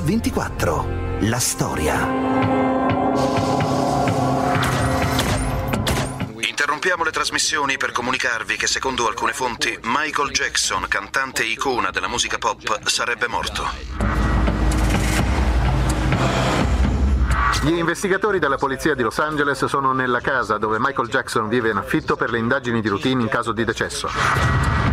Mix24. La storia. Interrompiamo le trasmissioni per comunicarvi che secondo alcune fonti Michael Jackson, cantante icona della musica pop, sarebbe morto. Gli investigatori della polizia di Los Angeles sono nella casa dove Michael Jackson vive in affitto per le indagini di routine in caso di decesso.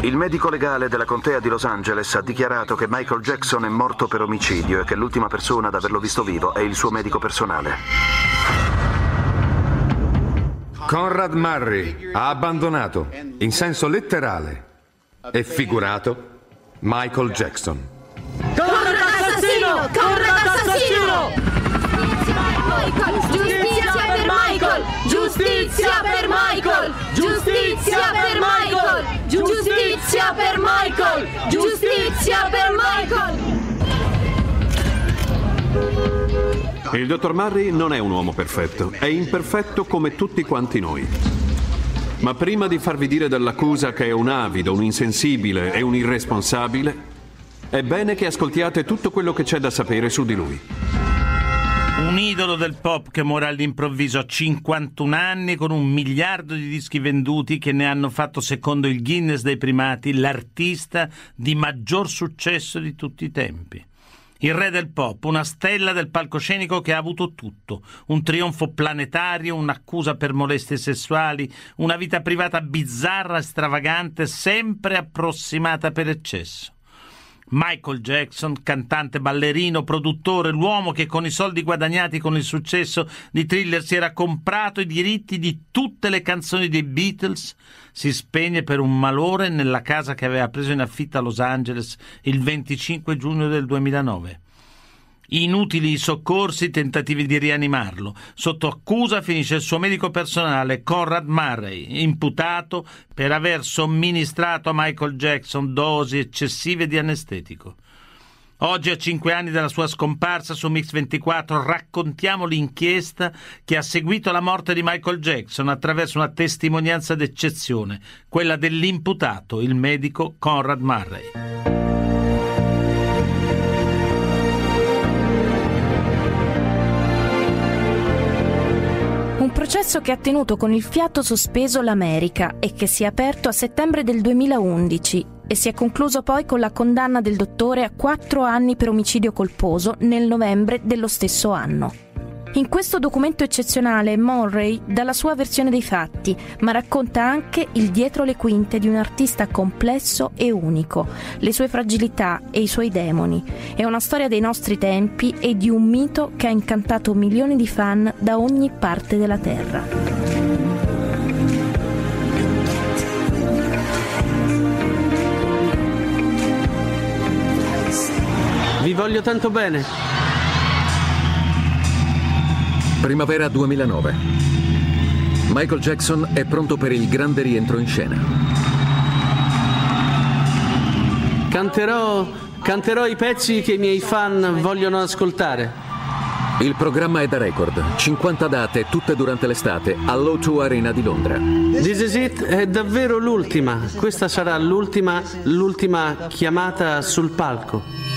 Il medico legale della contea di Los Angeles ha dichiarato che Michael Jackson è morto per omicidio e che l'ultima persona ad averlo visto vivo è il suo medico personale. Conrad Murray ha abbandonato, in senso letterale e figurato, Michael Jackson. Conrad assassino! Conrad assassino! Michael! Giustizia per Michael! Giustizia per Michael! Giustizia per Michael! Giustizia per Michael! Il dottor Murray non è un uomo perfetto, è imperfetto come tutti quanti noi. Ma prima di farvi dire dall'accusa che è un avido, un insensibile e un irresponsabile, è bene che ascoltiate tutto quello che c'è da sapere su di lui. Un idolo del pop che muore all'improvviso a 51 anni con un miliardo di dischi venduti che ne hanno fatto, secondo il Guinness dei primati, l'artista di maggior successo di tutti i tempi. Il re del pop, una stella del palcoscenico che ha avuto tutto, un trionfo planetario, un'accusa per molestie sessuali, una vita privata bizzarra, stravagante, sempre approssimata per eccesso. Michael Jackson, cantante, ballerino, produttore, l'uomo che con i soldi guadagnati con il successo di Thriller si era comprato i diritti di tutte le canzoni dei Beatles, si spegne per un malore nella casa che aveva preso in affitto a Los Angeles il 25 giugno del 2009. Inutili soccorsi, tentativi di rianimarlo. Sotto accusa finisce il suo medico personale, Conrad Murray, imputato per aver somministrato a Michael Jackson dosi eccessive di anestetico. Oggi, a cinque anni dalla sua scomparsa su Mix24, raccontiamo l'inchiesta che ha seguito la morte di Michael Jackson attraverso una testimonianza d'eccezione, quella dell'imputato, il medico Conrad Murray. Un processo che ha tenuto con il fiato sospeso l'America e che si è aperto a settembre del 2011 e si è concluso poi con la condanna del dottore a quattro anni per omicidio colposo nel novembre dello stesso anno. In questo documento eccezionale Murray dà la sua versione dei fatti, ma racconta anche il dietro le quinte di un artista complesso e unico, le sue fragilità e i suoi demoni. È una storia dei nostri tempi e di un mito che ha incantato milioni di fan da ogni parte della Terra. Vi voglio tanto bene. Primavera 2009. Michael Jackson è pronto per il grande rientro in scena. Canterò, canterò i pezzi che i miei fan vogliono ascoltare. Il programma è da record, 50 date, tutte durante l'estate, all'O2 Arena di Londra. This is it è davvero l'ultima. Questa sarà l'ultima, l'ultima chiamata sul palco.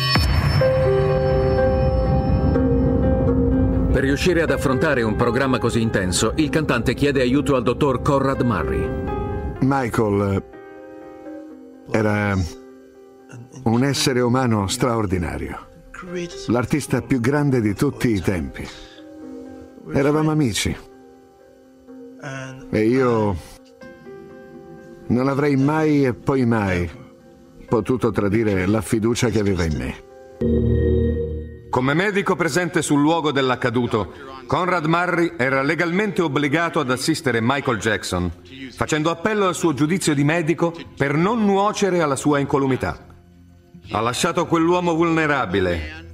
Per riuscire ad affrontare un programma così intenso, il cantante chiede aiuto al dottor Conrad Murray. Michael eh, era un essere umano straordinario, l'artista più grande di tutti i tempi. Eravamo amici e io non avrei mai e poi mai potuto tradire la fiducia che aveva in me. Come medico presente sul luogo dell'accaduto, Conrad Murray era legalmente obbligato ad assistere Michael Jackson, facendo appello al suo giudizio di medico per non nuocere alla sua incolumità. Ha lasciato quell'uomo vulnerabile,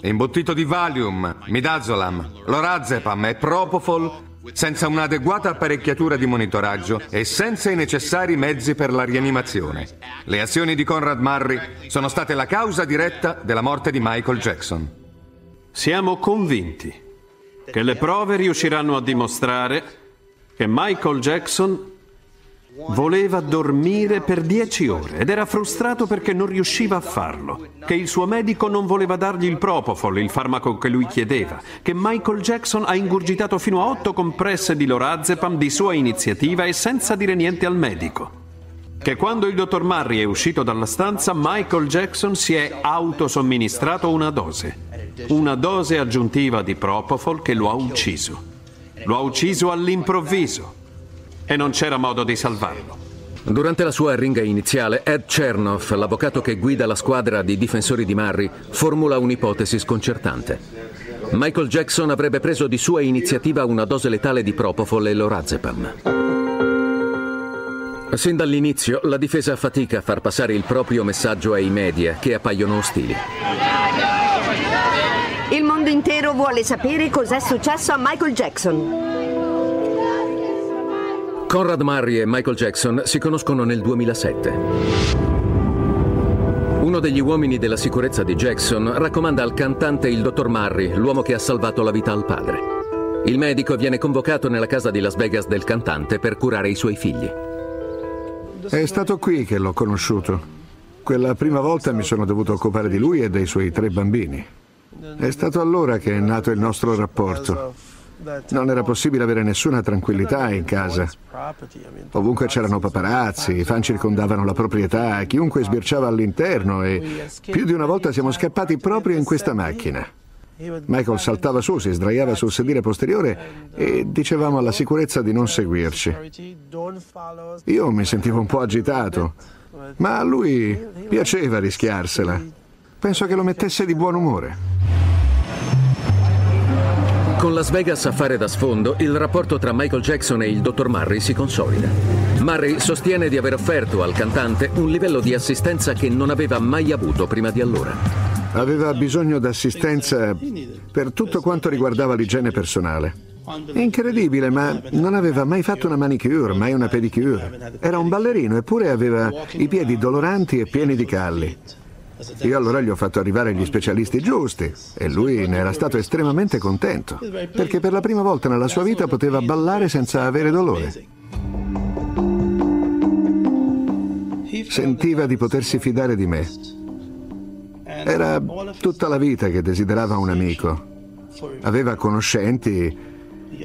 imbottito di Valium, Midazolam, Lorazepam e Propofol, senza un'adeguata apparecchiatura di monitoraggio e senza i necessari mezzi per la rianimazione. Le azioni di Conrad Murray sono state la causa diretta della morte di Michael Jackson. Siamo convinti che le prove riusciranno a dimostrare che Michael Jackson Voleva dormire per dieci ore ed era frustrato perché non riusciva a farlo, che il suo medico non voleva dargli il Propofol, il farmaco che lui chiedeva, che Michael Jackson ha ingurgitato fino a otto compresse di lorazepam di sua iniziativa e senza dire niente al medico. Che quando il dottor Murray è uscito dalla stanza, Michael Jackson si è autosomministrato una dose. Una dose aggiuntiva di Propofol che lo ha ucciso. Lo ha ucciso all'improvviso e non c'era modo di salvarlo. Durante la sua ringa iniziale, Ed Chernoff, l'avvocato che guida la squadra di difensori di Murray, formula un'ipotesi sconcertante. Michael Jackson avrebbe preso di sua iniziativa una dose letale di Propofol e lorazepam. Sin dall'inizio la difesa fatica a far passare il proprio messaggio ai media, che appaiono ostili. Il mondo intero vuole sapere cos'è successo a Michael Jackson. Conrad Murray e Michael Jackson si conoscono nel 2007. Uno degli uomini della sicurezza di Jackson raccomanda al cantante il dottor Murray, l'uomo che ha salvato la vita al padre. Il medico viene convocato nella casa di Las Vegas del cantante per curare i suoi figli. È stato qui che l'ho conosciuto. Quella prima volta mi sono dovuto occupare di lui e dei suoi tre bambini. È stato allora che è nato il nostro rapporto. Non era possibile avere nessuna tranquillità in casa. Ovunque c'erano paparazzi, i fan circondavano la proprietà, chiunque sbirciava all'interno e più di una volta siamo scappati proprio in questa macchina. Michael saltava su, si sdraiava sul sedile posteriore e dicevamo alla sicurezza di non seguirci. Io mi sentivo un po' agitato, ma a lui piaceva rischiarsela. Penso che lo mettesse di buon umore. Con Las Vegas a fare da sfondo, il rapporto tra Michael Jackson e il dottor Murray si consolida. Murray sostiene di aver offerto al cantante un livello di assistenza che non aveva mai avuto prima di allora. Aveva bisogno d'assistenza per tutto quanto riguardava l'igiene personale. Incredibile, ma non aveva mai fatto una manicure, mai una pedicure. Era un ballerino, eppure aveva i piedi doloranti e pieni di calli. Io allora gli ho fatto arrivare gli specialisti giusti e lui ne era stato estremamente contento, perché per la prima volta nella sua vita poteva ballare senza avere dolore. Sentiva di potersi fidare di me. Era tutta la vita che desiderava un amico. Aveva conoscenti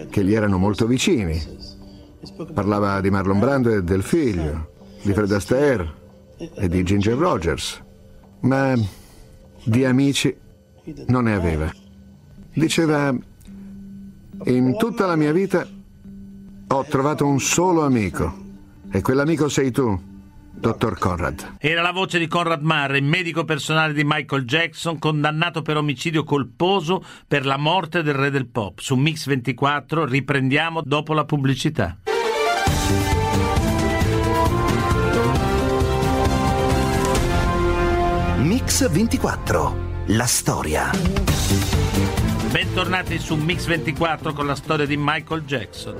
che gli erano molto vicini. Parlava di Marlon Brando e del figlio, di Fred Astaire e di Ginger Rogers ma di amici non ne aveva. Diceva, in tutta la mia vita ho trovato un solo amico e quell'amico sei tu, dottor Conrad. Era la voce di Conrad Murray, medico personale di Michael Jackson, condannato per omicidio colposo per la morte del re del pop. Su Mix 24 riprendiamo dopo la pubblicità. Mix 24, la storia. Bentornati su Mix 24 con la storia di Michael Jackson.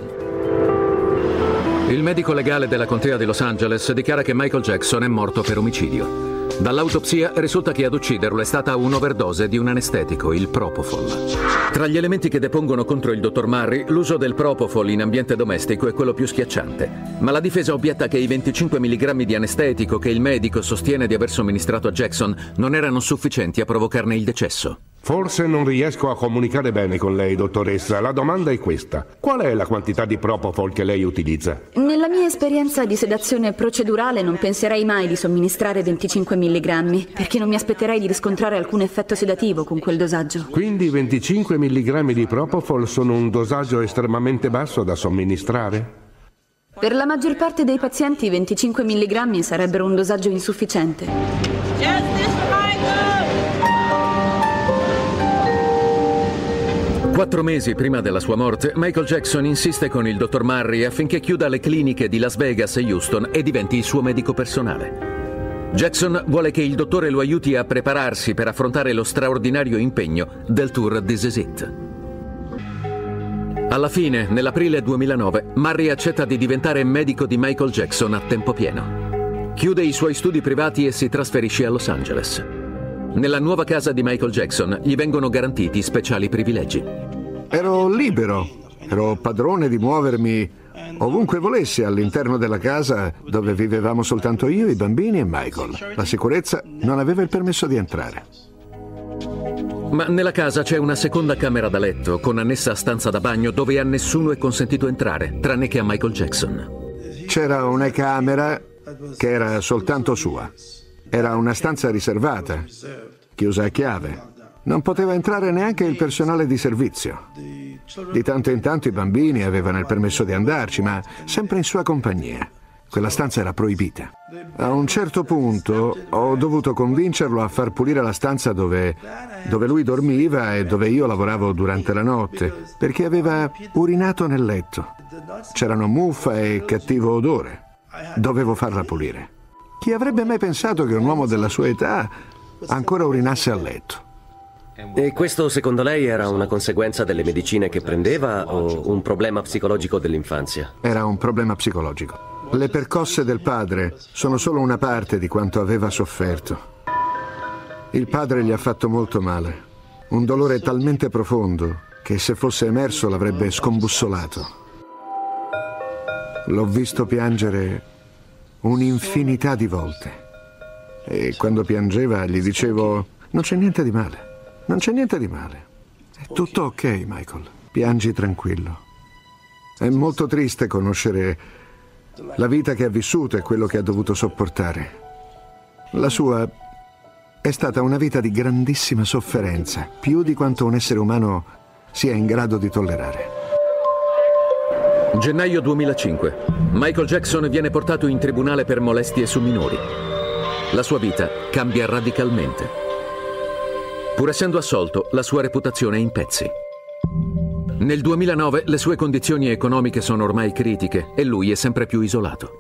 Il medico legale della contea di Los Angeles dichiara che Michael Jackson è morto per omicidio. Dall'autopsia risulta che ad ucciderlo è stata un'overdose di un anestetico, il Propofol. Tra gli elementi che depongono contro il dottor Murray, l'uso del Propofol in ambiente domestico è quello più schiacciante. Ma la difesa obietta che i 25 mg di anestetico che il medico sostiene di aver somministrato a Jackson non erano sufficienti a provocarne il decesso. Forse non riesco a comunicare bene con lei, dottoressa. La domanda è questa. Qual è la quantità di Propofol che lei utilizza? Nella mia esperienza di sedazione procedurale non penserei mai di somministrare 25 mg, perché non mi aspetterei di riscontrare alcun effetto sedativo con quel dosaggio. Quindi 25 mg di Propofol sono un dosaggio estremamente basso da somministrare? Per la maggior parte dei pazienti 25 mg sarebbero un dosaggio insufficiente. Quattro mesi prima della sua morte, Michael Jackson insiste con il dottor Murray affinché chiuda le cliniche di Las Vegas e Houston e diventi il suo medico personale. Jackson vuole che il dottore lo aiuti a prepararsi per affrontare lo straordinario impegno del tour This Is It. Alla fine, nell'aprile 2009, Murray accetta di diventare medico di Michael Jackson a tempo pieno. Chiude i suoi studi privati e si trasferisce a Los Angeles. Nella nuova casa di Michael Jackson gli vengono garantiti speciali privilegi. Ero libero Ero padrone di muovermi ovunque volessi all'interno della casa dove vivevamo soltanto io, i bambini e Michael. La sicurezza non aveva il permesso di entrare. Ma nella casa c'è una seconda camera da letto con annessa stanza da bagno dove a nessuno è consentito entrare, tranne che a Michael Jackson. C'era una camera che era soltanto sua. Era una stanza riservata, chiusa a chiave. Non poteva entrare neanche il personale di servizio. Di tanto in tanto i bambini avevano il permesso di andarci, ma sempre in sua compagnia. Quella stanza era proibita. A un certo punto ho dovuto convincerlo a far pulire la stanza dove, dove lui dormiva e dove io lavoravo durante la notte, perché aveva urinato nel letto. C'erano muffa e cattivo odore. Dovevo farla pulire. Chi avrebbe mai pensato che un uomo della sua età ancora urinasse a letto? E questo secondo lei era una conseguenza delle medicine che prendeva o un problema psicologico dell'infanzia? Era un problema psicologico. Le percosse del padre sono solo una parte di quanto aveva sofferto. Il padre gli ha fatto molto male. Un dolore talmente profondo che se fosse emerso l'avrebbe scombussolato. L'ho visto piangere un'infinità di volte. E quando piangeva gli dicevo, non c'è niente di male. Non c'è niente di male. È tutto ok, Michael. Piangi tranquillo. È molto triste conoscere la vita che ha vissuto e quello che ha dovuto sopportare. La sua è stata una vita di grandissima sofferenza, più di quanto un essere umano sia in grado di tollerare. Gennaio 2005. Michael Jackson viene portato in tribunale per molestie su minori. La sua vita cambia radicalmente. Pur essendo assolto, la sua reputazione è in pezzi. Nel 2009 le sue condizioni economiche sono ormai critiche e lui è sempre più isolato.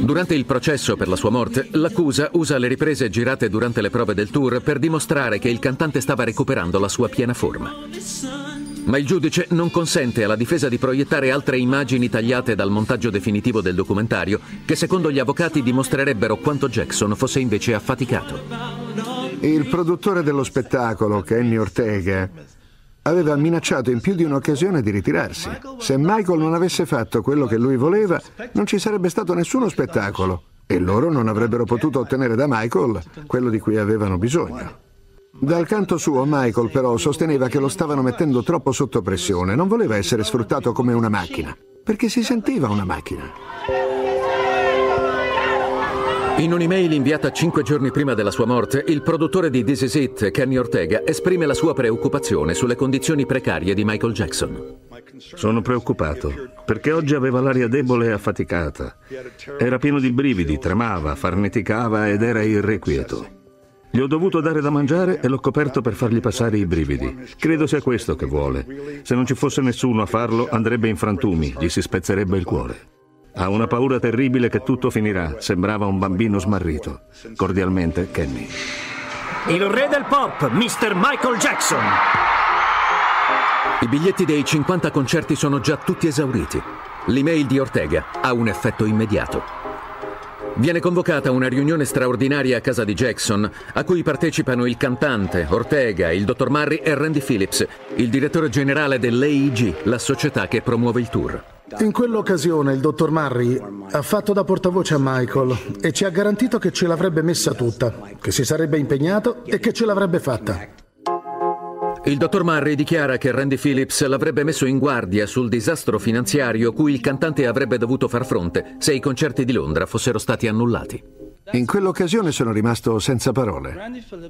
Durante il processo per la sua morte, l'accusa usa le riprese girate durante le prove del tour per dimostrare che il cantante stava recuperando la sua piena forma. Ma il giudice non consente alla difesa di proiettare altre immagini tagliate dal montaggio definitivo del documentario che secondo gli avvocati dimostrerebbero quanto Jackson fosse invece affaticato. Il produttore dello spettacolo, Kenny Ortega, aveva minacciato in più di un'occasione di ritirarsi. Se Michael non avesse fatto quello che lui voleva, non ci sarebbe stato nessuno spettacolo e loro non avrebbero potuto ottenere da Michael quello di cui avevano bisogno. Dal canto suo, Michael però sosteneva che lo stavano mettendo troppo sotto pressione, non voleva essere sfruttato come una macchina, perché si sentiva una macchina. In un'email inviata cinque giorni prima della sua morte, il produttore di This Is It, Kenny Ortega, esprime la sua preoccupazione sulle condizioni precarie di Michael Jackson. Sono preoccupato, perché oggi aveva l'aria debole e affaticata. Era pieno di brividi, tremava, farneticava ed era irrequieto. Gli ho dovuto dare da mangiare e l'ho coperto per fargli passare i brividi. Credo sia questo che vuole. Se non ci fosse nessuno a farlo, andrebbe in frantumi, gli si spezzerebbe il cuore. Ha una paura terribile che tutto finirà. Sembrava un bambino smarrito. Cordialmente, Kenny. Il re del pop, Mr. Michael Jackson. I biglietti dei 50 concerti sono già tutti esauriti. L'email di Ortega ha un effetto immediato. Viene convocata una riunione straordinaria a casa di Jackson, a cui partecipano il cantante, Ortega, il dottor Murray e Randy Phillips, il direttore generale dell'AEG, la società che promuove il tour. In quell'occasione il dottor Murray ha fatto da portavoce a Michael e ci ha garantito che ce l'avrebbe messa tutta, che si sarebbe impegnato e che ce l'avrebbe fatta. Il dottor Murray dichiara che Randy Phillips l'avrebbe messo in guardia sul disastro finanziario cui il cantante avrebbe dovuto far fronte se i concerti di Londra fossero stati annullati. In quell'occasione sono rimasto senza parole.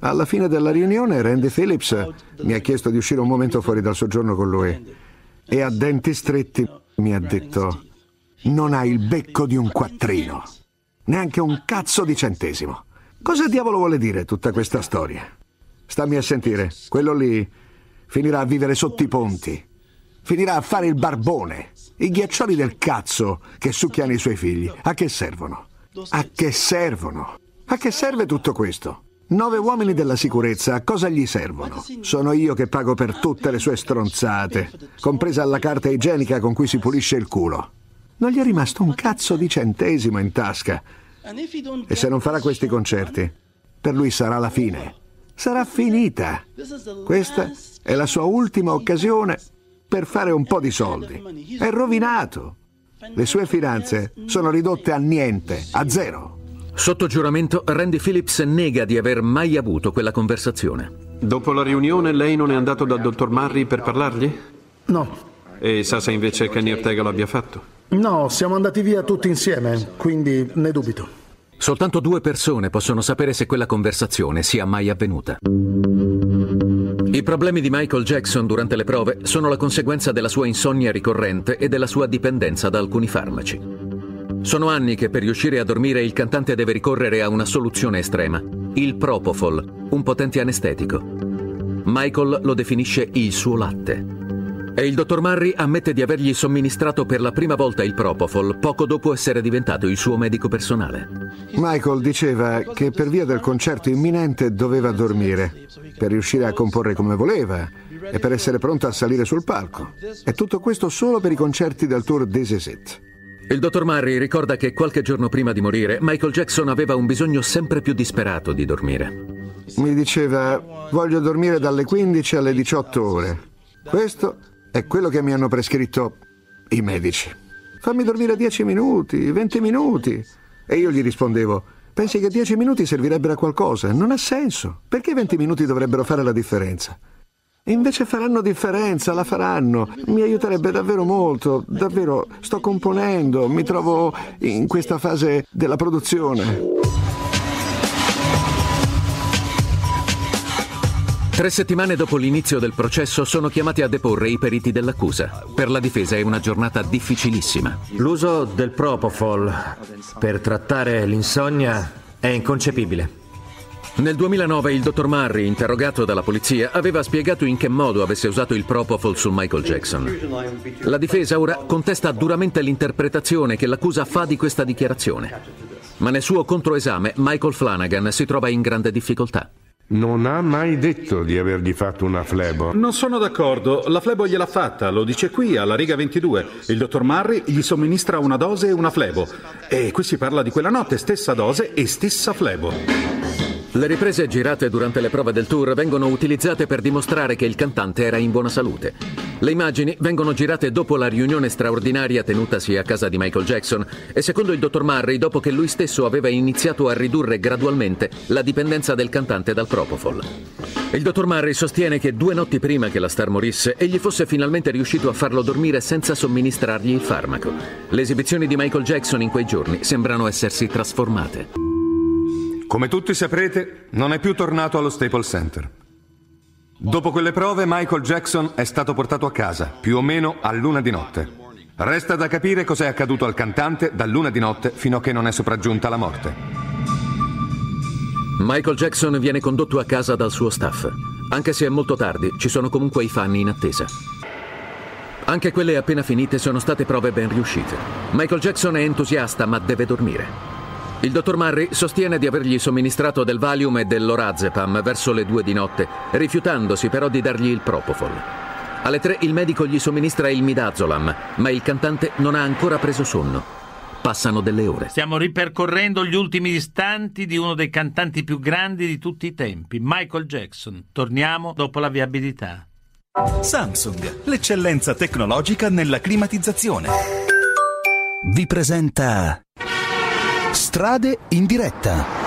Alla fine della riunione Randy Phillips mi ha chiesto di uscire un momento fuori dal soggiorno con lui e a denti stretti mi ha detto non hai il becco di un quattrino, neanche un cazzo di centesimo. Cosa diavolo vuole dire tutta questa storia? Stammi a sentire, quello lì finirà a vivere sotto i ponti, finirà a fare il barbone. I ghiaccioli del cazzo che succhiano i suoi figli, a che servono? A che servono? A che serve tutto questo? Nove uomini della sicurezza, a cosa gli servono? Sono io che pago per tutte le sue stronzate, compresa la carta igienica con cui si pulisce il culo. Non gli è rimasto un cazzo di centesimo in tasca. E se non farà questi concerti, per lui sarà la fine. Sarà finita. Questa è la sua ultima occasione per fare un po' di soldi. È rovinato. Le sue finanze sono ridotte a niente, a zero. Sotto giuramento, Randy Phillips nega di aver mai avuto quella conversazione. Dopo la riunione lei non è andato dal dottor Murray per parlargli? No. E sa se invece Kenny Ortega lo abbia fatto? No, siamo andati via tutti insieme, quindi ne dubito. Soltanto due persone possono sapere se quella conversazione sia mai avvenuta. I problemi di Michael Jackson durante le prove sono la conseguenza della sua insonnia ricorrente e della sua dipendenza da alcuni farmaci. Sono anni che per riuscire a dormire il cantante deve ricorrere a una soluzione estrema, il Propofol, un potente anestetico. Michael lo definisce il suo latte. E il dottor Murray ammette di avergli somministrato per la prima volta il Propofol poco dopo essere diventato il suo medico personale. Michael diceva che per via del concerto imminente doveva dormire, per riuscire a comporre come voleva e per essere pronto a salire sul palco. E tutto questo solo per i concerti del tour des Eset. Il dottor Murray ricorda che qualche giorno prima di morire Michael Jackson aveva un bisogno sempre più disperato di dormire. Mi diceva, voglio dormire dalle 15 alle 18 ore. Questo è quello che mi hanno prescritto i medici. Fammi dormire 10 minuti, 20 minuti. E io gli rispondevo, pensi che 10 minuti servirebbero a qualcosa? Non ha senso. Perché 20 minuti dovrebbero fare la differenza? Invece faranno differenza, la faranno. Mi aiuterebbe davvero molto, davvero. Sto componendo, mi trovo in questa fase della produzione. Tre settimane dopo l'inizio del processo sono chiamati a deporre i periti dell'accusa. Per la difesa è una giornata difficilissima. L'uso del Propofol per trattare l'insonnia è inconcepibile. Nel 2009 il dottor Murray, interrogato dalla polizia, aveva spiegato in che modo avesse usato il Propofol su Michael Jackson. La difesa ora contesta duramente l'interpretazione che l'accusa fa di questa dichiarazione. Ma nel suo controesame Michael Flanagan si trova in grande difficoltà. Non ha mai detto di avergli fatto una flebo. Non sono d'accordo. La flebo gliel'ha fatta, lo dice qui, alla riga 22. Il dottor Murray gli somministra una dose e una flebo. E qui si parla di quella notte, stessa dose e stessa flebo. Le riprese girate durante le prove del tour vengono utilizzate per dimostrare che il cantante era in buona salute. Le immagini vengono girate dopo la riunione straordinaria tenutasi a casa di Michael Jackson e secondo il dottor Murray dopo che lui stesso aveva iniziato a ridurre gradualmente la dipendenza del cantante dal Propofol. Il dottor Murray sostiene che due notti prima che la star morisse egli fosse finalmente riuscito a farlo dormire senza somministrargli il farmaco. Le esibizioni di Michael Jackson in quei giorni sembrano essersi trasformate. Come tutti saprete, non è più tornato allo Staples Center. Dopo quelle prove, Michael Jackson è stato portato a casa, più o meno a luna di notte. Resta da capire cos'è accaduto al cantante da luna di notte fino a che non è sopraggiunta la morte. Michael Jackson viene condotto a casa dal suo staff. Anche se è molto tardi, ci sono comunque i fan in attesa. Anche quelle appena finite sono state prove ben riuscite. Michael Jackson è entusiasta ma deve dormire. Il dottor Murray sostiene di avergli somministrato del Valium e dell'Orazepam verso le due di notte, rifiutandosi però di dargli il Propofol. Alle tre il medico gli somministra il Midazolam, ma il cantante non ha ancora preso sonno. Passano delle ore. Stiamo ripercorrendo gli ultimi istanti di uno dei cantanti più grandi di tutti i tempi, Michael Jackson. Torniamo dopo la viabilità. Samsung, l'eccellenza tecnologica nella climatizzazione. Vi presenta Strade in diretta.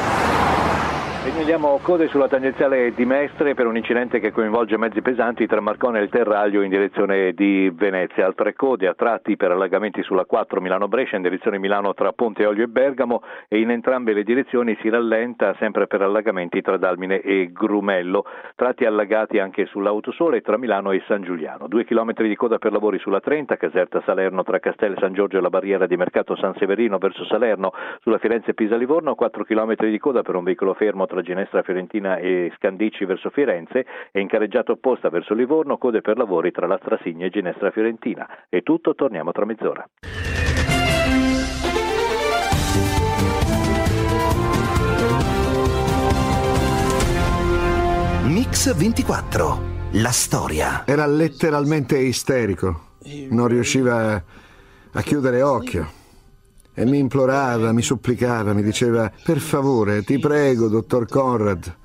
Segnaliamo code sulla tangenziale di Mestre per un incidente che coinvolge mezzi pesanti tra Marcone e il Terraglio in direzione di Venezia. Altre code a tratti per allagamenti sulla 4 Milano-Brescia in direzione Milano tra Ponte Olio e Bergamo e in entrambe le direzioni si rallenta sempre per allagamenti tra Dalmine e Grumello. Tratti allagati anche sull'Autosole tra Milano e San Giuliano. Due chilometri di coda per lavori sulla 30, Caserta Salerno tra Castello San Giorgio e la barriera di mercato San Severino verso Salerno sulla Firenze Pisa Livorno. 4 chilometri di coda per un veicolo fermo tra Ginestra Fiorentina e Scandicci verso Firenze e in carreggiata opposta verso Livorno code per lavori tra la Strasigna e Ginestra Fiorentina. È tutto, torniamo tra mezz'ora. Mix 24. La storia. Era letteralmente isterico. Non riusciva a chiudere occhio. E mi implorava, mi supplicava, mi diceva, per favore, ti prego, dottor Conrad,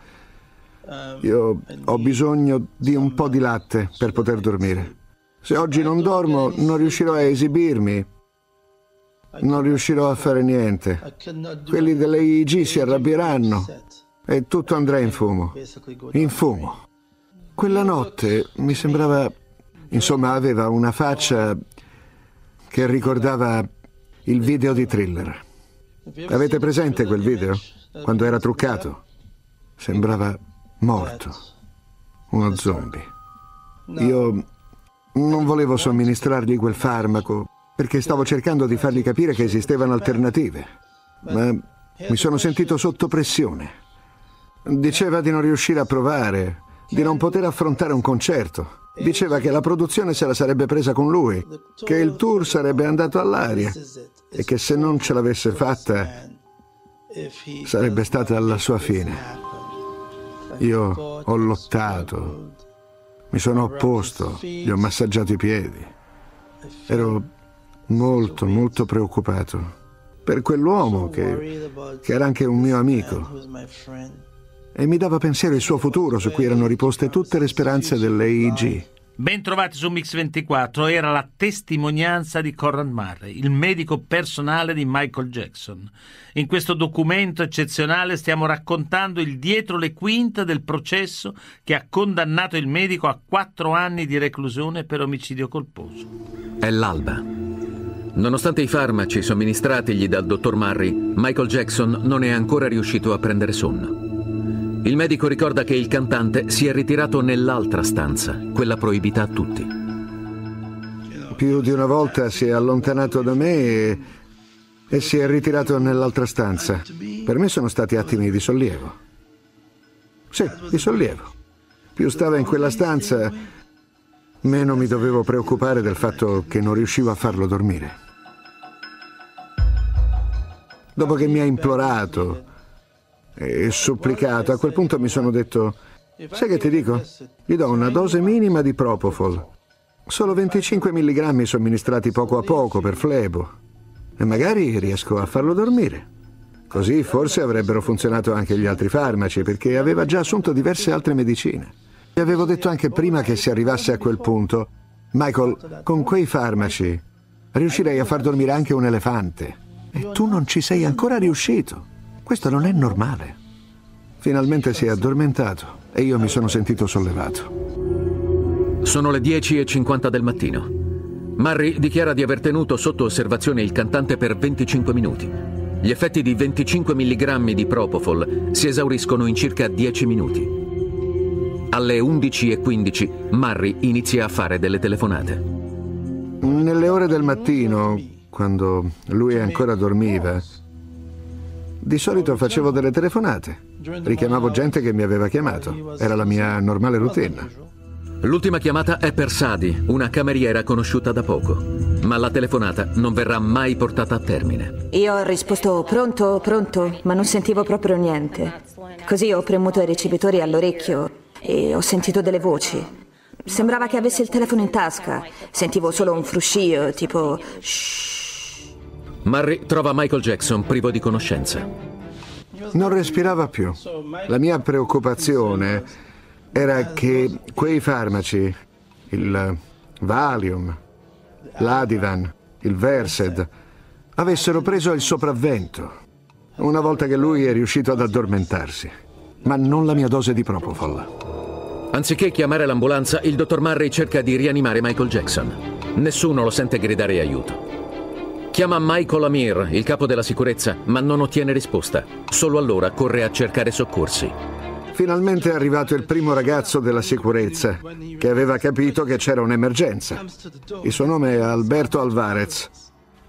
Io ho bisogno di un po' di latte per poter dormire. Se oggi non dormo, non riuscirò a esibirmi. Non riuscirò a fare niente. Quelli dell'EIG si arrabbieranno e tutto andrà in fumo. In fumo. Quella notte mi sembrava, insomma, aveva una faccia che ricordava il video di thriller. Avete presente quel video? Quando era truccato? Sembrava morto. Uno zombie. Io non volevo somministrargli quel farmaco perché stavo cercando di fargli capire che esistevano alternative. Ma mi sono sentito sotto pressione. Diceva di non riuscire a provare, di non poter affrontare un concerto. Diceva che la produzione se la sarebbe presa con lui, che il tour sarebbe andato all'aria e che se non ce l'avesse fatta sarebbe stata la sua fine. Io ho lottato, mi sono opposto, gli ho massaggiato i piedi. Ero molto, molto preoccupato per quell'uomo che, che era anche un mio amico e mi dava pensiero il suo futuro su cui erano riposte tutte le speranze dell'AIG. Ben trovati su Mix24, era la testimonianza di Conrad Murray, il medico personale di Michael Jackson. In questo documento eccezionale stiamo raccontando il dietro le quinte del processo che ha condannato il medico a quattro anni di reclusione per omicidio colposo. È l'alba. Nonostante i farmaci somministratigli dal dottor Murray, Michael Jackson non è ancora riuscito a prendere sonno. Il medico ricorda che il cantante si è ritirato nell'altra stanza, quella proibita a tutti. Più di una volta si è allontanato da me e, e si è ritirato nell'altra stanza. Per me sono stati attimi di sollievo. Sì, di sollievo. Più stava in quella stanza, meno mi dovevo preoccupare del fatto che non riuscivo a farlo dormire. Dopo che mi ha implorato, e supplicato. A quel punto mi sono detto, sai che ti dico? Gli do una dose minima di Propofol. Solo 25 mg somministrati poco a poco per flebo. E magari riesco a farlo dormire. Così forse avrebbero funzionato anche gli altri farmaci, perché aveva già assunto diverse altre medicine. Gli avevo detto anche prima che si arrivasse a quel punto, Michael, con quei farmaci riuscirei a far dormire anche un elefante. E tu non ci sei ancora riuscito. Questo non è normale. Finalmente si è addormentato e io mi sono sentito sollevato. Sono le 10.50 del mattino. Murray dichiara di aver tenuto sotto osservazione il cantante per 25 minuti. Gli effetti di 25 mg di Propofol si esauriscono in circa 10 minuti. Alle 11.15 Murray inizia a fare delle telefonate. Nelle ore del mattino, quando lui ancora dormiva, di solito facevo delle telefonate. Richiamavo gente che mi aveva chiamato. Era la mia normale routine. L'ultima chiamata è per Sadi, una cameriera conosciuta da poco. Ma la telefonata non verrà mai portata a termine. Io ho risposto pronto, pronto, ma non sentivo proprio niente. Così ho premuto i ricevitori all'orecchio e ho sentito delle voci. Sembrava che avesse il telefono in tasca. Sentivo solo un fruscio, tipo shh. Murray trova Michael Jackson privo di conoscenza. Non respirava più. La mia preoccupazione era che quei farmaci, il Valium, l'Adivan, il Versed, avessero preso il sopravvento una volta che lui è riuscito ad addormentarsi. Ma non la mia dose di Propofol. Anziché chiamare l'ambulanza, il dottor Murray cerca di rianimare Michael Jackson. Nessuno lo sente gridare aiuto. Chiama Michael Amir, il capo della sicurezza, ma non ottiene risposta. Solo allora corre a cercare soccorsi. Finalmente è arrivato il primo ragazzo della sicurezza, che aveva capito che c'era un'emergenza. Il suo nome è Alberto Alvarez.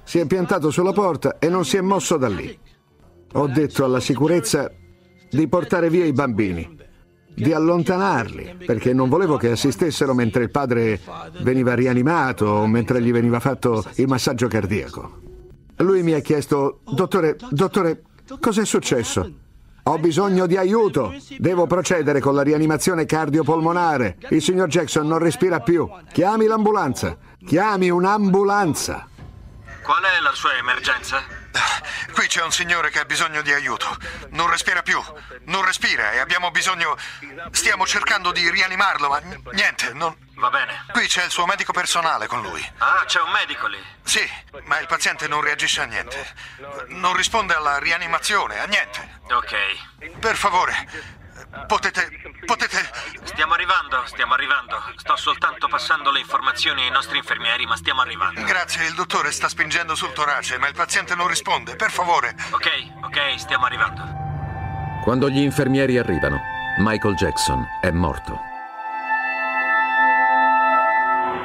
Si è piantato sulla porta e non si è mosso da lì. Ho detto alla sicurezza di portare via i bambini, di allontanarli, perché non volevo che assistessero mentre il padre veniva rianimato o mentre gli veniva fatto il massaggio cardiaco. Lui mi ha chiesto, dottore, dottore, cos'è successo? Ho bisogno di aiuto. Devo procedere con la rianimazione cardiopolmonare. Il signor Jackson non respira più. Chiami l'ambulanza. Chiami un'ambulanza. Qual è la sua emergenza? Qui c'è un signore che ha bisogno di aiuto. Non respira più. Non respira e abbiamo bisogno. Stiamo cercando di rianimarlo, ma niente, non. Va bene. Qui c'è il suo medico personale con lui. Ah, c'è un medico lì. Sì, ma il paziente non reagisce a niente. Non risponde alla rianimazione, a niente. Ok. Per favore, potete. potete. Stiamo arrivando, stiamo arrivando. Sto soltanto passando le informazioni ai nostri infermieri, ma stiamo arrivando. Grazie, il dottore sta spingendo sul torace, ma il paziente non risponde. Per favore. Ok, ok, stiamo arrivando. Quando gli infermieri arrivano, Michael Jackson è morto.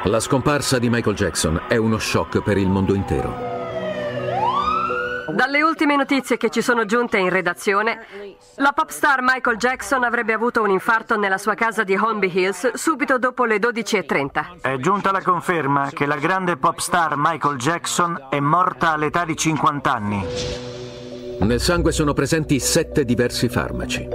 La scomparsa di Michael Jackson è uno shock per il mondo intero. Dalle ultime notizie che ci sono giunte in redazione, la pop star Michael Jackson avrebbe avuto un infarto nella sua casa di Holmby Hills subito dopo le 12.30. È giunta la conferma che la grande pop star Michael Jackson è morta all'età di 50 anni. Nel sangue sono presenti sette diversi farmaci.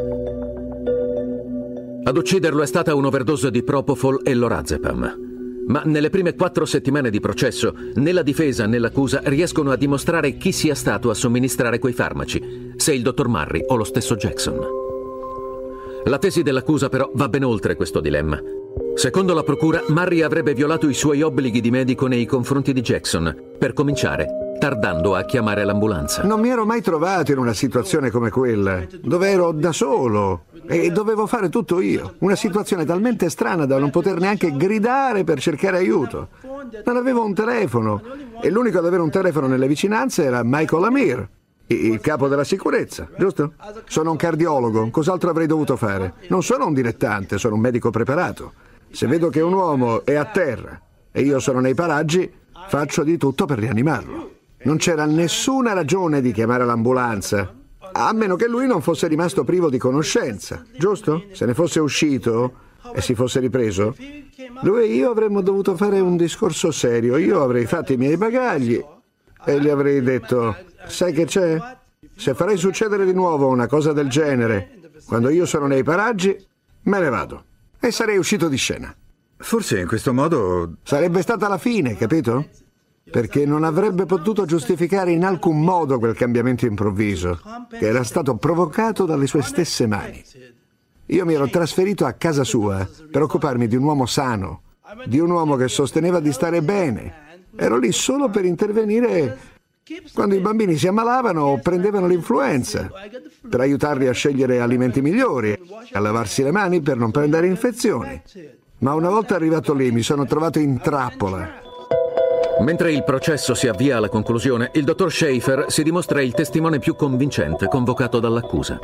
Ad ucciderlo è stata un'overdose di Propofol e lorazepam. Ma nelle prime quattro settimane di processo, né la difesa né l'accusa riescono a dimostrare chi sia stato a somministrare quei farmaci, se il dottor Murray o lo stesso Jackson. La tesi dell'accusa però va ben oltre questo dilemma. Secondo la procura, Murray avrebbe violato i suoi obblighi di medico nei confronti di Jackson, per cominciare, tardando a chiamare l'ambulanza. Non mi ero mai trovato in una situazione come quella, dove ero da solo e dovevo fare tutto io. Una situazione talmente strana da non poter neanche gridare per cercare aiuto. Non avevo un telefono e l'unico ad avere un telefono nelle vicinanze era Michael Amir, il capo della sicurezza, giusto? Sono un cardiologo, cos'altro avrei dovuto fare? Non sono un dilettante, sono un medico preparato. Se vedo che un uomo è a terra e io sono nei paraggi, faccio di tutto per rianimarlo. Non c'era nessuna ragione di chiamare l'ambulanza, a meno che lui non fosse rimasto privo di conoscenza, giusto? Se ne fosse uscito e si fosse ripreso, lui e io avremmo dovuto fare un discorso serio. Io avrei fatto i miei bagagli e gli avrei detto, sai che c'è? Se farei succedere di nuovo una cosa del genere, quando io sono nei paraggi, me ne vado e sarei uscito di scena. Forse in questo modo... Sarebbe stata la fine, capito? Perché non avrebbe potuto giustificare in alcun modo quel cambiamento improvviso, che era stato provocato dalle sue stesse mani. Io mi ero trasferito a casa sua per occuparmi di un uomo sano, di un uomo che sosteneva di stare bene. Ero lì solo per intervenire quando i bambini si ammalavano o prendevano l'influenza, per aiutarli a scegliere alimenti migliori, a lavarsi le mani per non prendere infezioni. Ma una volta arrivato lì mi sono trovato in trappola. Mentre il processo si avvia alla conclusione, il dottor Schaefer si dimostra il testimone più convincente convocato dall'accusa.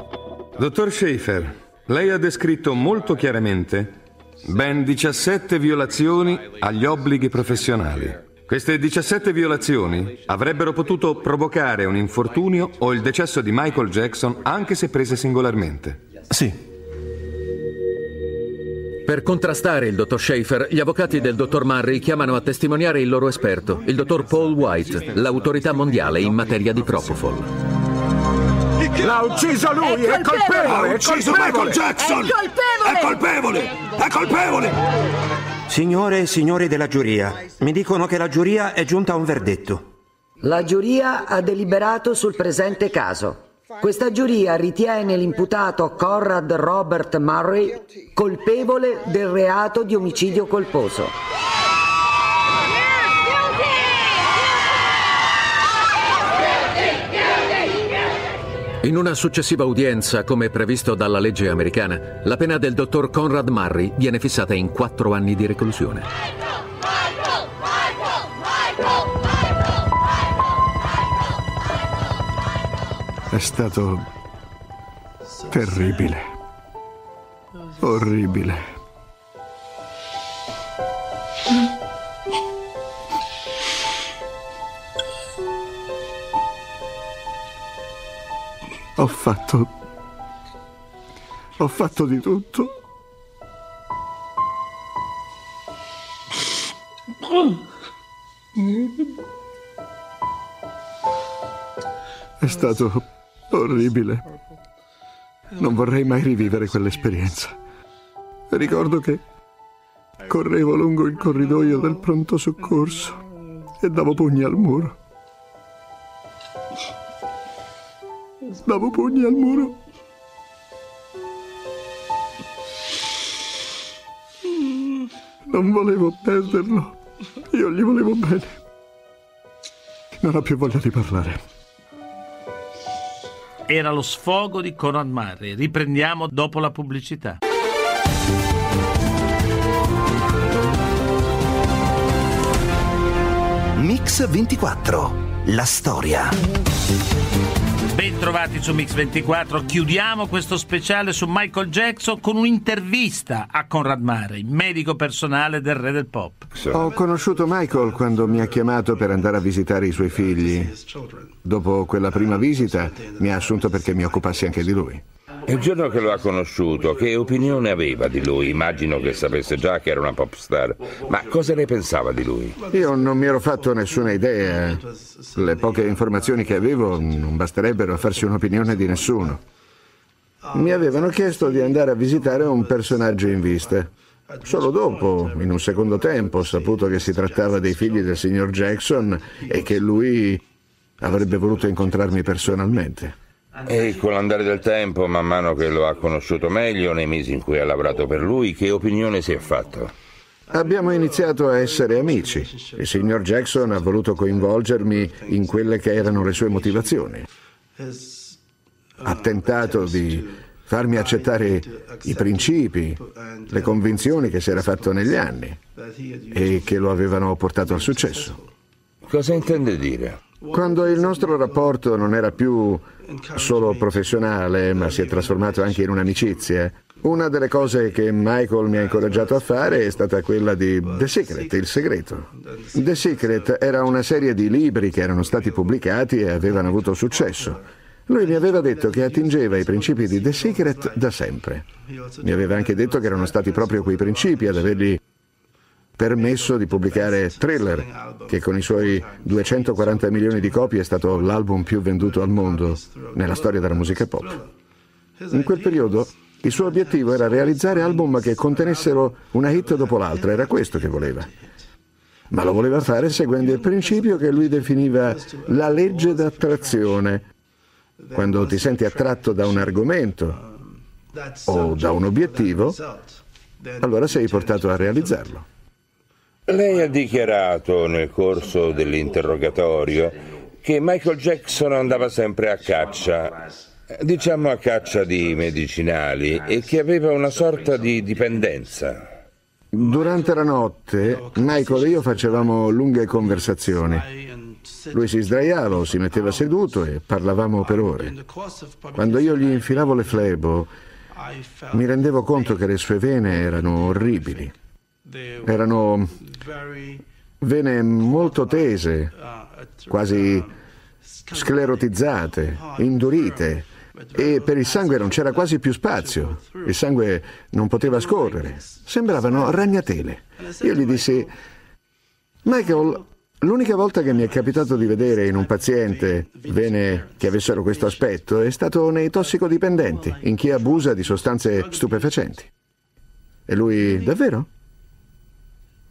Dottor Schaefer, lei ha descritto molto chiaramente ben 17 violazioni agli obblighi professionali. Queste 17 violazioni avrebbero potuto provocare un infortunio o il decesso di Michael Jackson anche se prese singolarmente. Sì. Per contrastare il dottor Schaefer, gli avvocati del dottor Murray chiamano a testimoniare il loro esperto, il dottor Paul White, l'autorità mondiale in materia di Propofol. L'ha ucciso lui, è, colpevole! Ha ucciso Michael Jackson! È colpevole! È colpevole! È colpevole! Signore e signori della giuria, mi dicono che la giuria è giunta a un verdetto. La giuria ha deliberato sul presente caso. Questa giuria ritiene l'imputato Conrad Robert Murray colpevole del reato di omicidio colposo. In una successiva udienza, come previsto dalla legge americana, la pena del dottor Conrad Murray viene fissata in quattro anni di reclusione. Stato terribile. Orribile. Ho fatto... Ho fatto di tutto. È stato orribile. Non vorrei mai rivivere quell'esperienza. Ricordo che correvo lungo il corridoio del pronto soccorso e davo pugni al muro. Davo pugni al muro. Non volevo perderlo. Io gli volevo bene. Non ho più voglia di parlare. Era lo sfogo di Conrad Murray. Riprendiamo dopo la pubblicità. Mix 24. La storia. Bentrovati su Mix24, chiudiamo questo speciale su Michael Jackson con un'intervista a Conrad Murray, medico personale del re del pop. Ho conosciuto Michael quando mi ha chiamato per andare a visitare i suoi figli. Dopo quella prima visita mi ha assunto perché mi occupassi anche di lui. Il giorno che lo ha conosciuto, che opinione aveva di lui? Immagino che sapesse già che era una pop star, ma cosa ne pensava di lui? Io non mi ero fatto nessuna idea. Le poche informazioni che avevo non basterebbero a farsi un'opinione di nessuno. Mi avevano chiesto di andare a visitare un personaggio in vista. Solo dopo, in un secondo tempo, ho saputo che si trattava dei figli del signor Jackson e che lui avrebbe voluto incontrarmi personalmente. E con l'andare del tempo, man mano che lo ha conosciuto meglio, nei mesi in cui ha lavorato per lui, che opinione si è fatto? Abbiamo iniziato a essere amici. Il signor Jackson ha voluto coinvolgermi in quelle che erano le sue motivazioni. Ha tentato di farmi accettare i principi, le convinzioni che si era fatto negli anni e che lo avevano portato al successo. Cosa intende dire? Quando il nostro rapporto non era più solo professionale, ma si è trasformato anche in un'amicizia, una delle cose che Michael mi ha incoraggiato a fare è stata quella di The Secret, il segreto. The Secret era una serie di libri che erano stati pubblicati e avevano avuto successo. Lui mi aveva detto che attingeva ai principi di The Secret da sempre. Mi aveva anche detto che erano stati proprio quei principi ad avergli permesso di pubblicare Thriller, che con i suoi 240 milioni di copie è stato l'album più venduto al mondo nella storia della musica pop. In quel periodo il suo obiettivo era realizzare album che contenessero una hit dopo l'altra, era questo che voleva. Ma lo voleva fare seguendo il principio che lui definiva la legge d'attrazione. Quando ti senti attratto da un argomento o da un obiettivo, allora sei portato a realizzarlo. Lei ha dichiarato nel corso dell'interrogatorio che Michael Jackson andava sempre a caccia, diciamo a caccia di medicinali, e che aveva una sorta di dipendenza. Durante la notte Michael e io facevamo lunghe conversazioni. Lui si sdraiava o si metteva seduto e parlavamo per ore. Quando io gli infilavo le flebo, mi rendevo conto che le sue vene erano orribili. Erano vene molto tese, quasi sclerotizzate, indurite e per il sangue non c'era quasi più spazio. Il sangue non poteva scorrere. Sembravano ragnatele. Io gli dissi, Michael, l'unica volta che mi è capitato di vedere in un paziente vene che avessero questo aspetto è stato nei tossicodipendenti, in chi abusa di sostanze stupefacenti. E lui, davvero?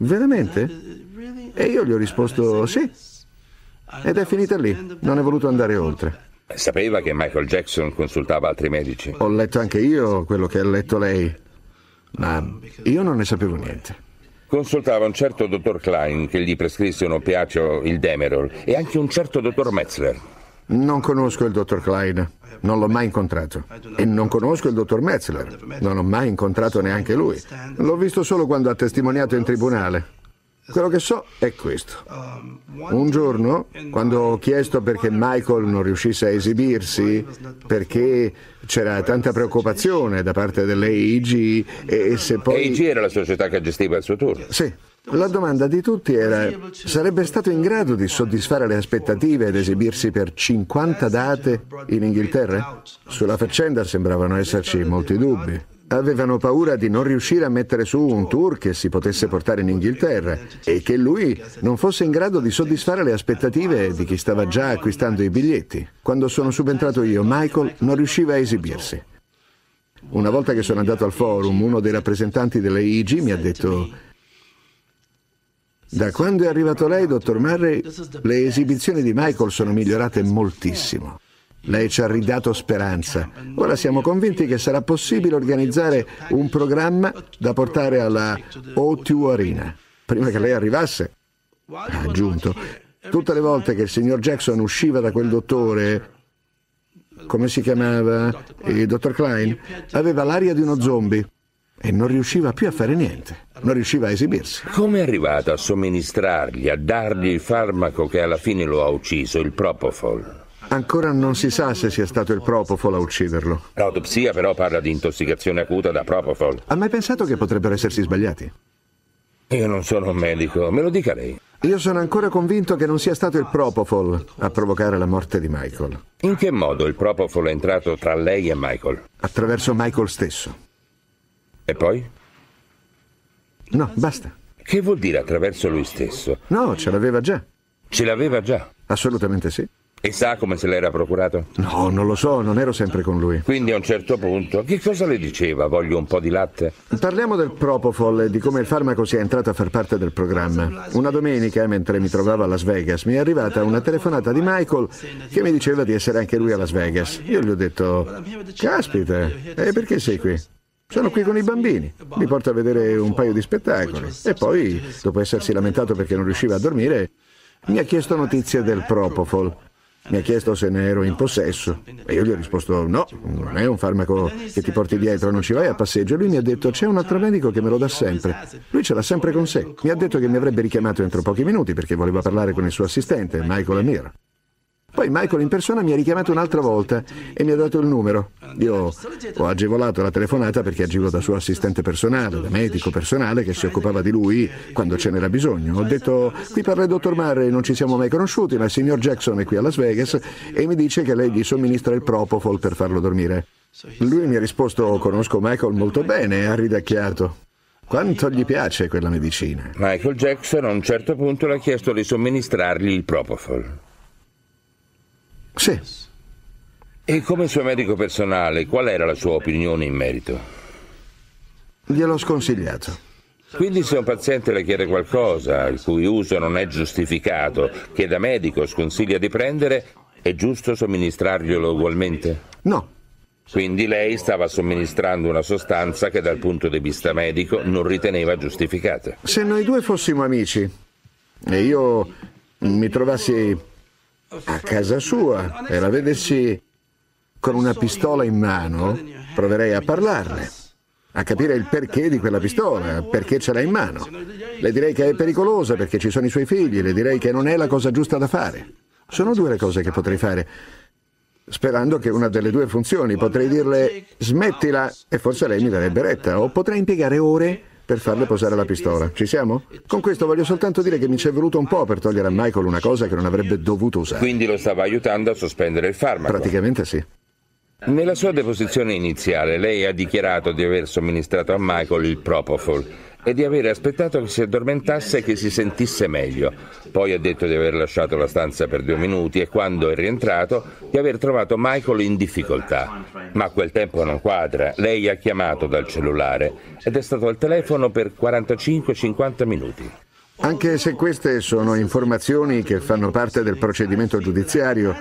Veramente? E io gli ho risposto sì. Ed è finita lì, non è voluto andare oltre. Sapeva che Michael Jackson consultava altri medici? Ho letto anche io quello che ha letto lei, ma io non ne sapevo niente. Consultava un certo dottor Klein che gli prescrisse un oppiaceo, il Demerol, e anche un certo dottor Metzler. Non conosco il dottor Klein, non l'ho mai incontrato. E non conosco il dottor Metzler, non ho mai incontrato neanche lui. L'ho visto solo quando ha testimoniato in tribunale. Quello che so è questo. Un giorno, quando ho chiesto perché Michael non riuscisse a esibirsi, perché c'era tanta preoccupazione da parte dell'AIG e se poi... AIG era la società che gestiva il suo tour? Sì. La domanda di tutti era, sarebbe stato in grado di soddisfare le aspettative ed esibirsi per 50 date in Inghilterra? Sulla faccenda sembravano esserci molti dubbi. Avevano paura di non riuscire a mettere su un tour che si potesse portare in Inghilterra e che lui non fosse in grado di soddisfare le aspettative di chi stava già acquistando i biglietti. Quando sono subentrato io, Michael non riusciva a esibirsi. Una volta che sono andato al forum, uno dei rappresentanti dell'AIG mi ha detto da quando è arrivato lei, dottor Murray, le esibizioni di Michael sono migliorate moltissimo. Lei ci ha ridato speranza. Ora siamo convinti che sarà possibile organizzare un programma da portare alla O2 Arena. Prima che lei arrivasse, ha aggiunto, tutte le volte che il signor Jackson usciva da quel dottore, come si chiamava, il dottor Klein, aveva l'aria di uno zombie e non riusciva più a fare niente, non riusciva a esibirsi. Come è arrivato a somministrargli, a dargli il farmaco che alla fine lo ha ucciso, il Propofol? Ancora non si sa se sia stato il Propofol a ucciderlo. L'autopsia però parla di intossicazione acuta da Propofol. Ha mai pensato che potrebbero essersi sbagliati? Io non sono un medico, me lo dica lei. Io sono ancora convinto che non sia stato il Propofol a provocare la morte di Michael. In che modo il Propofol è entrato tra lei e Michael? Attraverso Michael stesso. E poi? No, basta. Che vuol dire attraverso lui stesso? No, ce l'aveva già. Ce l'aveva già? Assolutamente sì. E sa come se l'era procurato? No, non lo so, non ero sempre con lui. Quindi a un certo punto, che cosa le diceva? Voglio un po' di latte? Parliamo del Propofol e di come il farmaco sia entrato a far parte del programma. Una domenica, mentre mi trovavo a Las Vegas, mi è arrivata una telefonata di Michael che mi diceva di essere anche lui a Las Vegas. Io gli ho detto, caspita, e perché sei qui? Sono qui con i bambini, mi porta a vedere un paio di spettacoli. E poi, dopo essersi lamentato perché non riusciva a dormire, mi ha chiesto notizie del Propofol. Mi ha chiesto se ne ero in possesso e io gli ho risposto no, non è un farmaco che ti porti dietro, non ci vai a passeggio. Lui mi ha detto c'è un altro medico che me lo dà sempre. Lui ce l'ha sempre con sé. Mi ha detto che mi avrebbe richiamato entro pochi minuti perché voleva parlare con il suo assistente, Michael Amir. Poi Michael in persona mi ha richiamato un'altra volta e mi ha dato il numero. Io ho agevolato la telefonata perché agivo da suo assistente personale, da medico personale che si occupava di lui quando ce n'era bisogno. Ho detto, qui parla il dottor Murray, non ci siamo mai conosciuti, ma il signor Jackson è qui a Las Vegas e mi dice che lei gli somministra il Propofol per farlo dormire. Lui mi ha risposto, conosco Michael molto bene, ha ridacchiato. Quanto gli piace quella medicina. Michael Jackson a un certo punto le ha chiesto di somministrargli il Propofol. Sì. E come suo medico personale, qual era la sua opinione in merito? Gliel'ho sconsigliato. Quindi se un paziente le chiede qualcosa il cui uso non è giustificato, che da medico sconsiglia di prendere, è giusto somministrarglielo ugualmente? No. Quindi lei stava somministrando una sostanza che dal punto di vista medico non riteneva giustificata. Se noi due fossimo amici e io mi trovassi a casa sua e la vedessi con una pistola in mano, proverei a parlarle, a capire il perché di quella pistola, perché ce l'ha in mano. Le direi che è pericolosa perché ci sono i suoi figli, le direi che non è la cosa giusta da fare. Sono due le cose che potrei fare. Sperando che una delle due funzioni, potrei dirle smettila e forse lei mi darebbe retta, o potrei impiegare ore per farle posare la pistola. Ci siamo? Con questo voglio soltanto dire che mi ci è voluto un po' per togliere a Michael una cosa che non avrebbe dovuto usare. Quindi lo stava aiutando a sospendere il farmaco? Praticamente sì. Nella sua deposizione iniziale lei ha dichiarato di aver somministrato a Michael il Propofol e di aver aspettato che si addormentasse e che si sentisse meglio. Poi ha detto di aver lasciato la stanza per due minuti e quando è rientrato di aver trovato Michael in difficoltà. Ma quel tempo non quadra. Lei ha chiamato dal cellulare ed è stato al telefono per 45-50 minuti. Anche se queste sono informazioni che fanno parte del procedimento giudiziario,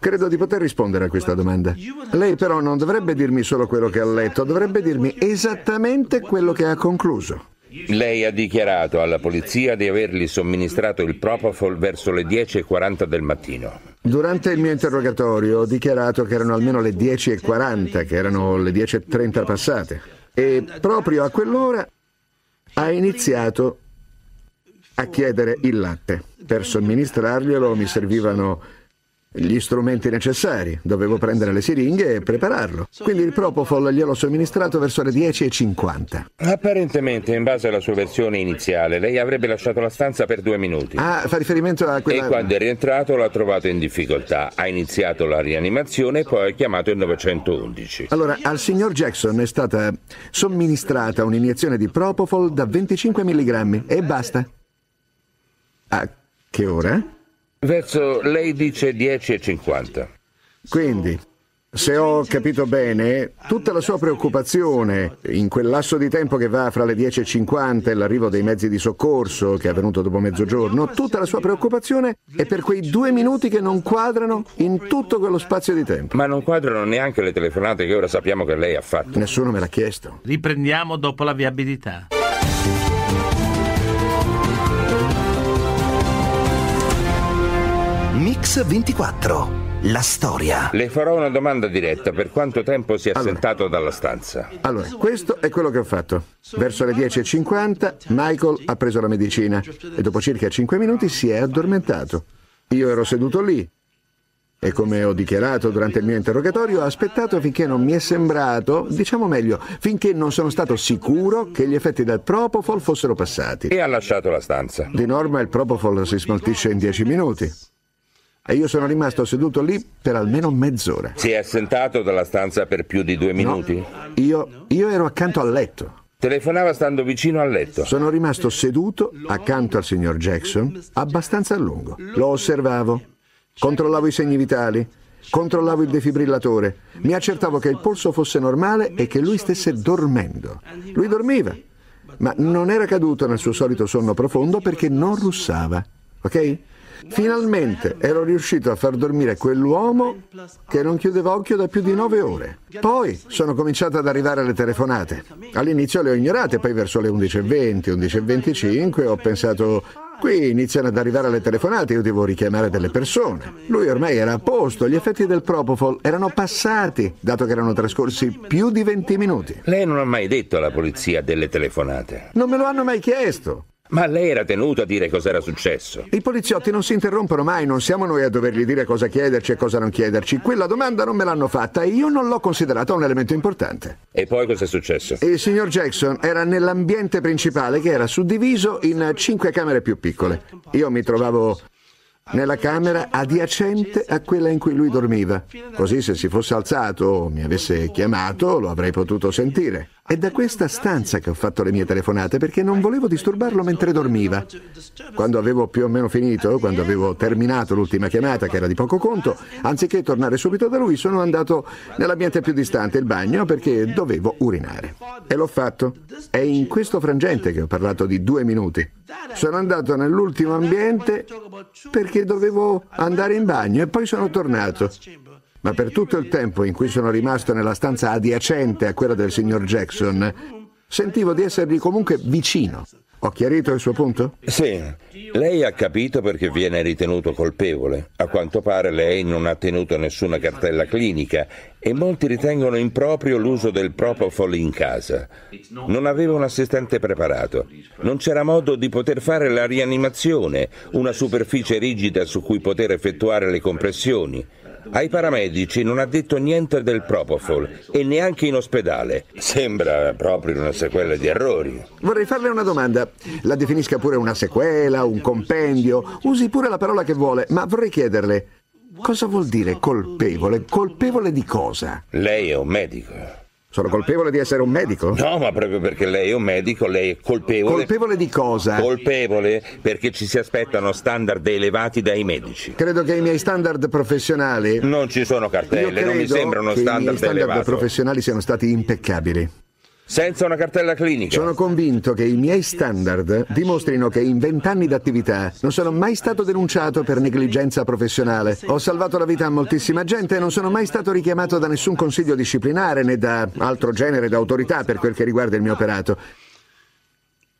credo di poter rispondere a questa domanda. Lei però non dovrebbe dirmi solo quello che ha letto, dovrebbe dirmi esattamente quello che ha concluso. Lei ha dichiarato alla polizia di avergli somministrato il Propofol verso le 10.40 del mattino. Durante il mio interrogatorio ho dichiarato che erano almeno le 10.40, che erano le 10.30 passate. E proprio a quell'ora ha iniziato a chiedere il latte. Per somministrarglielo mi servivano gli strumenti necessari, dovevo prendere le siringhe e prepararlo. Quindi il Propofol gliel'ho somministrato verso le 10.50. Apparentemente, in base alla sua versione iniziale, lei avrebbe lasciato la stanza per due minuti. Ah, fa riferimento a quella... E quando è rientrato l'ha trovato in difficoltà. Ha iniziato la rianimazione e poi ha chiamato il 911. Allora, al signor Jackson è stata somministrata un'iniezione di Propofol da 25 mg e basta. A che ora? Verso lei dice 10.50. Quindi, Se ho capito bene, tutta la sua preoccupazione in quel lasso di tempo che va fra le 10.50 e l'arrivo dei mezzi di soccorso, che è avvenuto dopo mezzogiorno, tutta la sua preoccupazione è per quei due minuti che non quadrano in tutto quello spazio di tempo. Ma non quadrano neanche le telefonate che ora sappiamo che lei ha fatto. Nessuno me l'ha chiesto. Riprendiamo dopo la viabilità. Mix 24. La storia. Le farò una domanda diretta. Per quanto tempo si è assentato dalla stanza? Allora, questo è quello che ho fatto. Verso le 10.50 Michael ha preso la medicina e dopo circa 5 minuti si è addormentato. Io ero seduto lì e come ho dichiarato durante il mio interrogatorio ho aspettato finché non mi è sembrato, diciamo meglio, finché non sono stato sicuro che gli effetti del Propofol fossero passati. E ha lasciato la stanza. Di norma il Propofol si smaltisce in 10 minuti. E io sono rimasto seduto lì per almeno mezz'ora. Si è assentato dalla stanza per più di due minuti? No, io, io ero accanto al letto. Telefonava stando vicino al letto. Sono rimasto seduto accanto al signor Jackson abbastanza a lungo. Lo osservavo, controllavo i segni vitali, controllavo il defibrillatore, mi accertavo che il polso fosse normale e che lui stesse dormendo. Lui dormiva, ma non era caduto nel suo solito sonno profondo perché non russava. Ok? Finalmente ero riuscito a far dormire quell'uomo che non chiudeva occhio da più di nove ore. Poi sono cominciate ad arrivare le telefonate. All'inizio le ho ignorate, poi verso le 11.20, 11.25 ho pensato Qui iniziano ad arrivare le telefonate, io devo richiamare delle persone. Lui ormai era a posto, gli effetti del Propofol erano passati, dato che erano trascorsi più di 20 minuti. Lei non ha mai detto alla polizia delle telefonate? Non me lo hanno mai chiesto. Ma lei era tenuto a dire cos'era successo? I poliziotti non si interrompono mai, non siamo noi a dovergli dire cosa chiederci e cosa non chiederci. Quella domanda non me l'hanno fatta e io non l'ho considerata un elemento importante. E poi cos'è successo? Il signor Jackson era nell'ambiente principale che era suddiviso in cinque camere più piccole. Io mi trovavo nella camera adiacente a quella in cui lui dormiva. Così se si fosse alzato o mi avesse chiamato lo avrei potuto sentire. È da questa stanza che ho fatto le mie telefonate perché non volevo disturbarlo mentre dormiva. Quando avevo più o meno finito, quando avevo terminato l'ultima chiamata che era di poco conto, anziché tornare subito da lui sono andato nell'ambiente più distante, il bagno, perché dovevo urinare. E l'ho fatto. È in questo frangente che ho parlato di due minuti. Sono andato nell'ultimo ambiente perché dovevo andare in bagno e poi sono tornato ma per tutto il tempo in cui sono rimasto nella stanza adiacente a quella del signor Jackson, sentivo di essergli comunque vicino. Ho chiarito il suo punto? Sì, lei ha capito perché viene ritenuto colpevole. A quanto pare lei non ha tenuto nessuna cartella clinica e molti ritengono improprio l'uso del Propofol in casa. Non aveva un assistente preparato. Non c'era modo di poter fare la rianimazione, una superficie rigida su cui poter effettuare le compressioni. Ai paramedici non ha detto niente del Propofol e neanche in ospedale. Sembra proprio una sequela di errori. Vorrei farle una domanda. La definisca pure una sequela, un compendio, usi pure la parola che vuole, ma vorrei chiederle cosa vuol dire colpevole? Colpevole di cosa? Lei è un medico. Sono colpevole di essere un medico? No, ma proprio perché lei è un medico, lei è colpevole. Colpevole di cosa? Colpevole perché ci si aspettano standard elevati dai medici. Credo che i miei standard professionali. Non ci sono cartelle, non mi sembrano standard i miei standard elevati. professionali siano stati impeccabili. Senza una cartella clinica. Sono convinto che i miei standard dimostrino che in vent'anni d'attività non sono mai stato denunciato per negligenza professionale. Ho salvato la vita a moltissima gente e non sono mai stato richiamato da nessun consiglio disciplinare né da altro genere d'autorità per quel che riguarda il mio operato.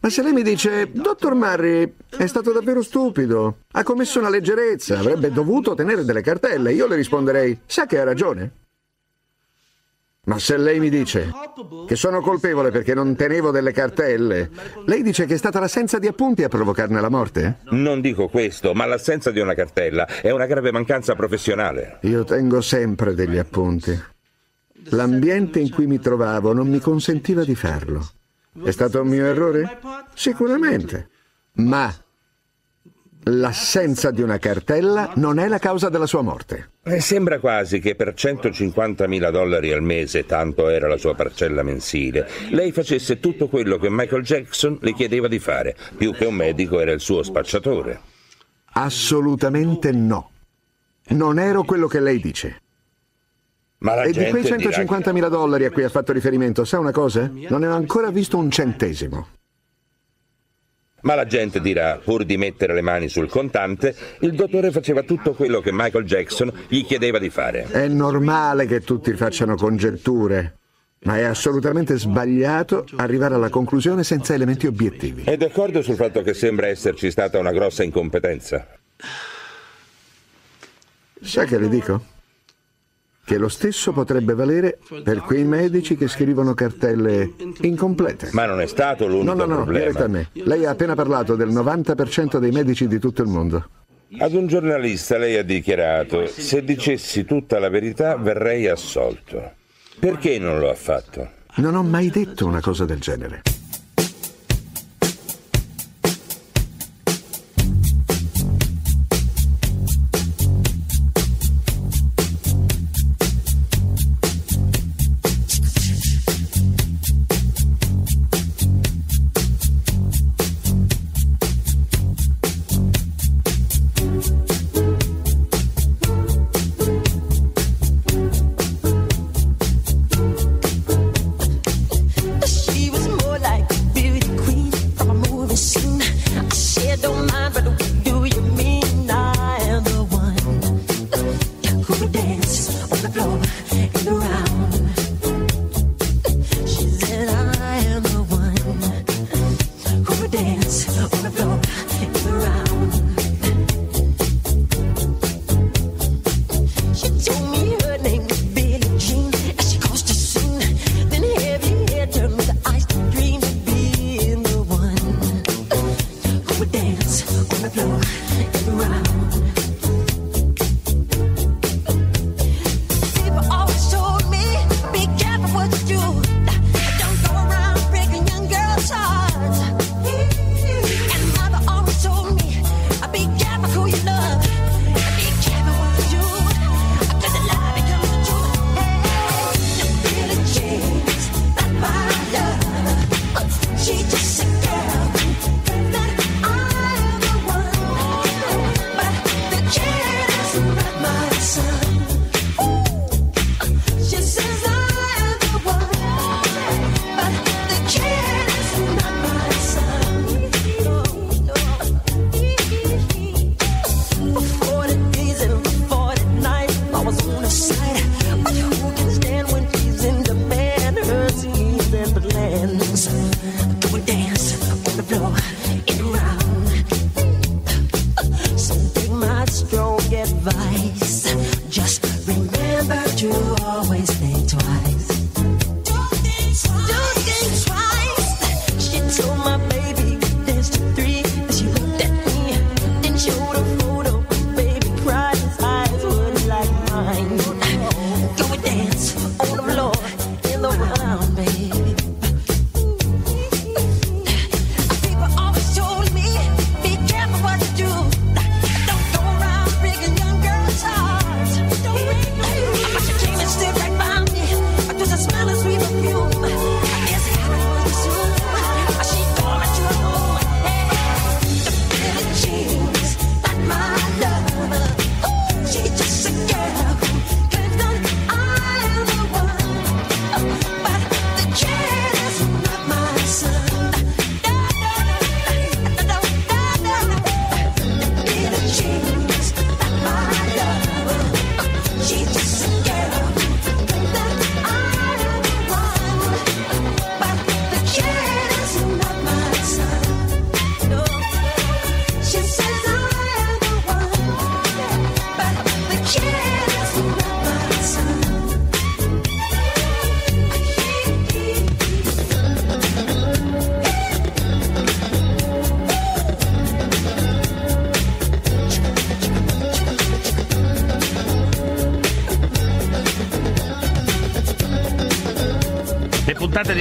Ma se lei mi dice, dottor Murray, è stato davvero stupido, ha commesso una leggerezza, avrebbe dovuto tenere delle cartelle, io le risponderei, sa che ha ragione. Ma se lei mi dice che sono colpevole perché non tenevo delle cartelle, lei dice che è stata l'assenza di appunti a provocarne la morte? Non dico questo, ma l'assenza di una cartella è una grave mancanza professionale. Io tengo sempre degli appunti. L'ambiente in cui mi trovavo non mi consentiva di farlo. È stato un mio errore? Sicuramente. Ma L'assenza di una cartella non è la causa della sua morte. E sembra quasi che per 150.000 dollari al mese, tanto era la sua parcella mensile, lei facesse tutto quello che Michael Jackson le chiedeva di fare. Più che un medico era il suo spacciatore. Assolutamente no. Non ero quello che lei dice. e di quei 150.000 dirà... dollari a cui ha fatto riferimento, sa una cosa? Non ne ho ancora visto un centesimo. Ma la gente dirà, pur di mettere le mani sul contante, il dottore faceva tutto quello che Michael Jackson gli chiedeva di fare. È normale che tutti facciano congetture. Ma è assolutamente sbagliato arrivare alla conclusione senza elementi obiettivi. È d'accordo sul fatto che sembra esserci stata una grossa incompetenza. Sai che le dico? che lo stesso potrebbe valere per quei medici che scrivono cartelle incomplete. Ma non è stato l'unico problema. No, no, no, diretta me. Lei ha appena parlato del 90% dei medici di tutto il mondo. Ad un giornalista lei ha dichiarato, se dicessi tutta la verità verrei assolto. Perché non lo ha fatto? Non ho mai detto una cosa del genere.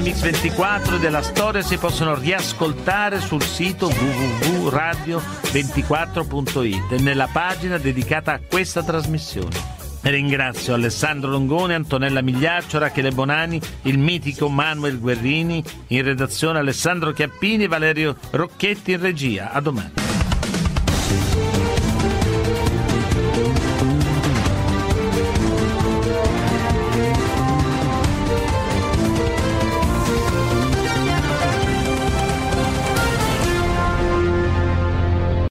Mix24 e della storia si possono riascoltare sul sito www.radio24.it nella pagina dedicata a questa trasmissione. Ringrazio Alessandro Longone, Antonella Migliaccio, Rachele Bonani, il mitico Manuel Guerrini, in redazione Alessandro Chiappini e Valerio Rocchetti in regia. A domani.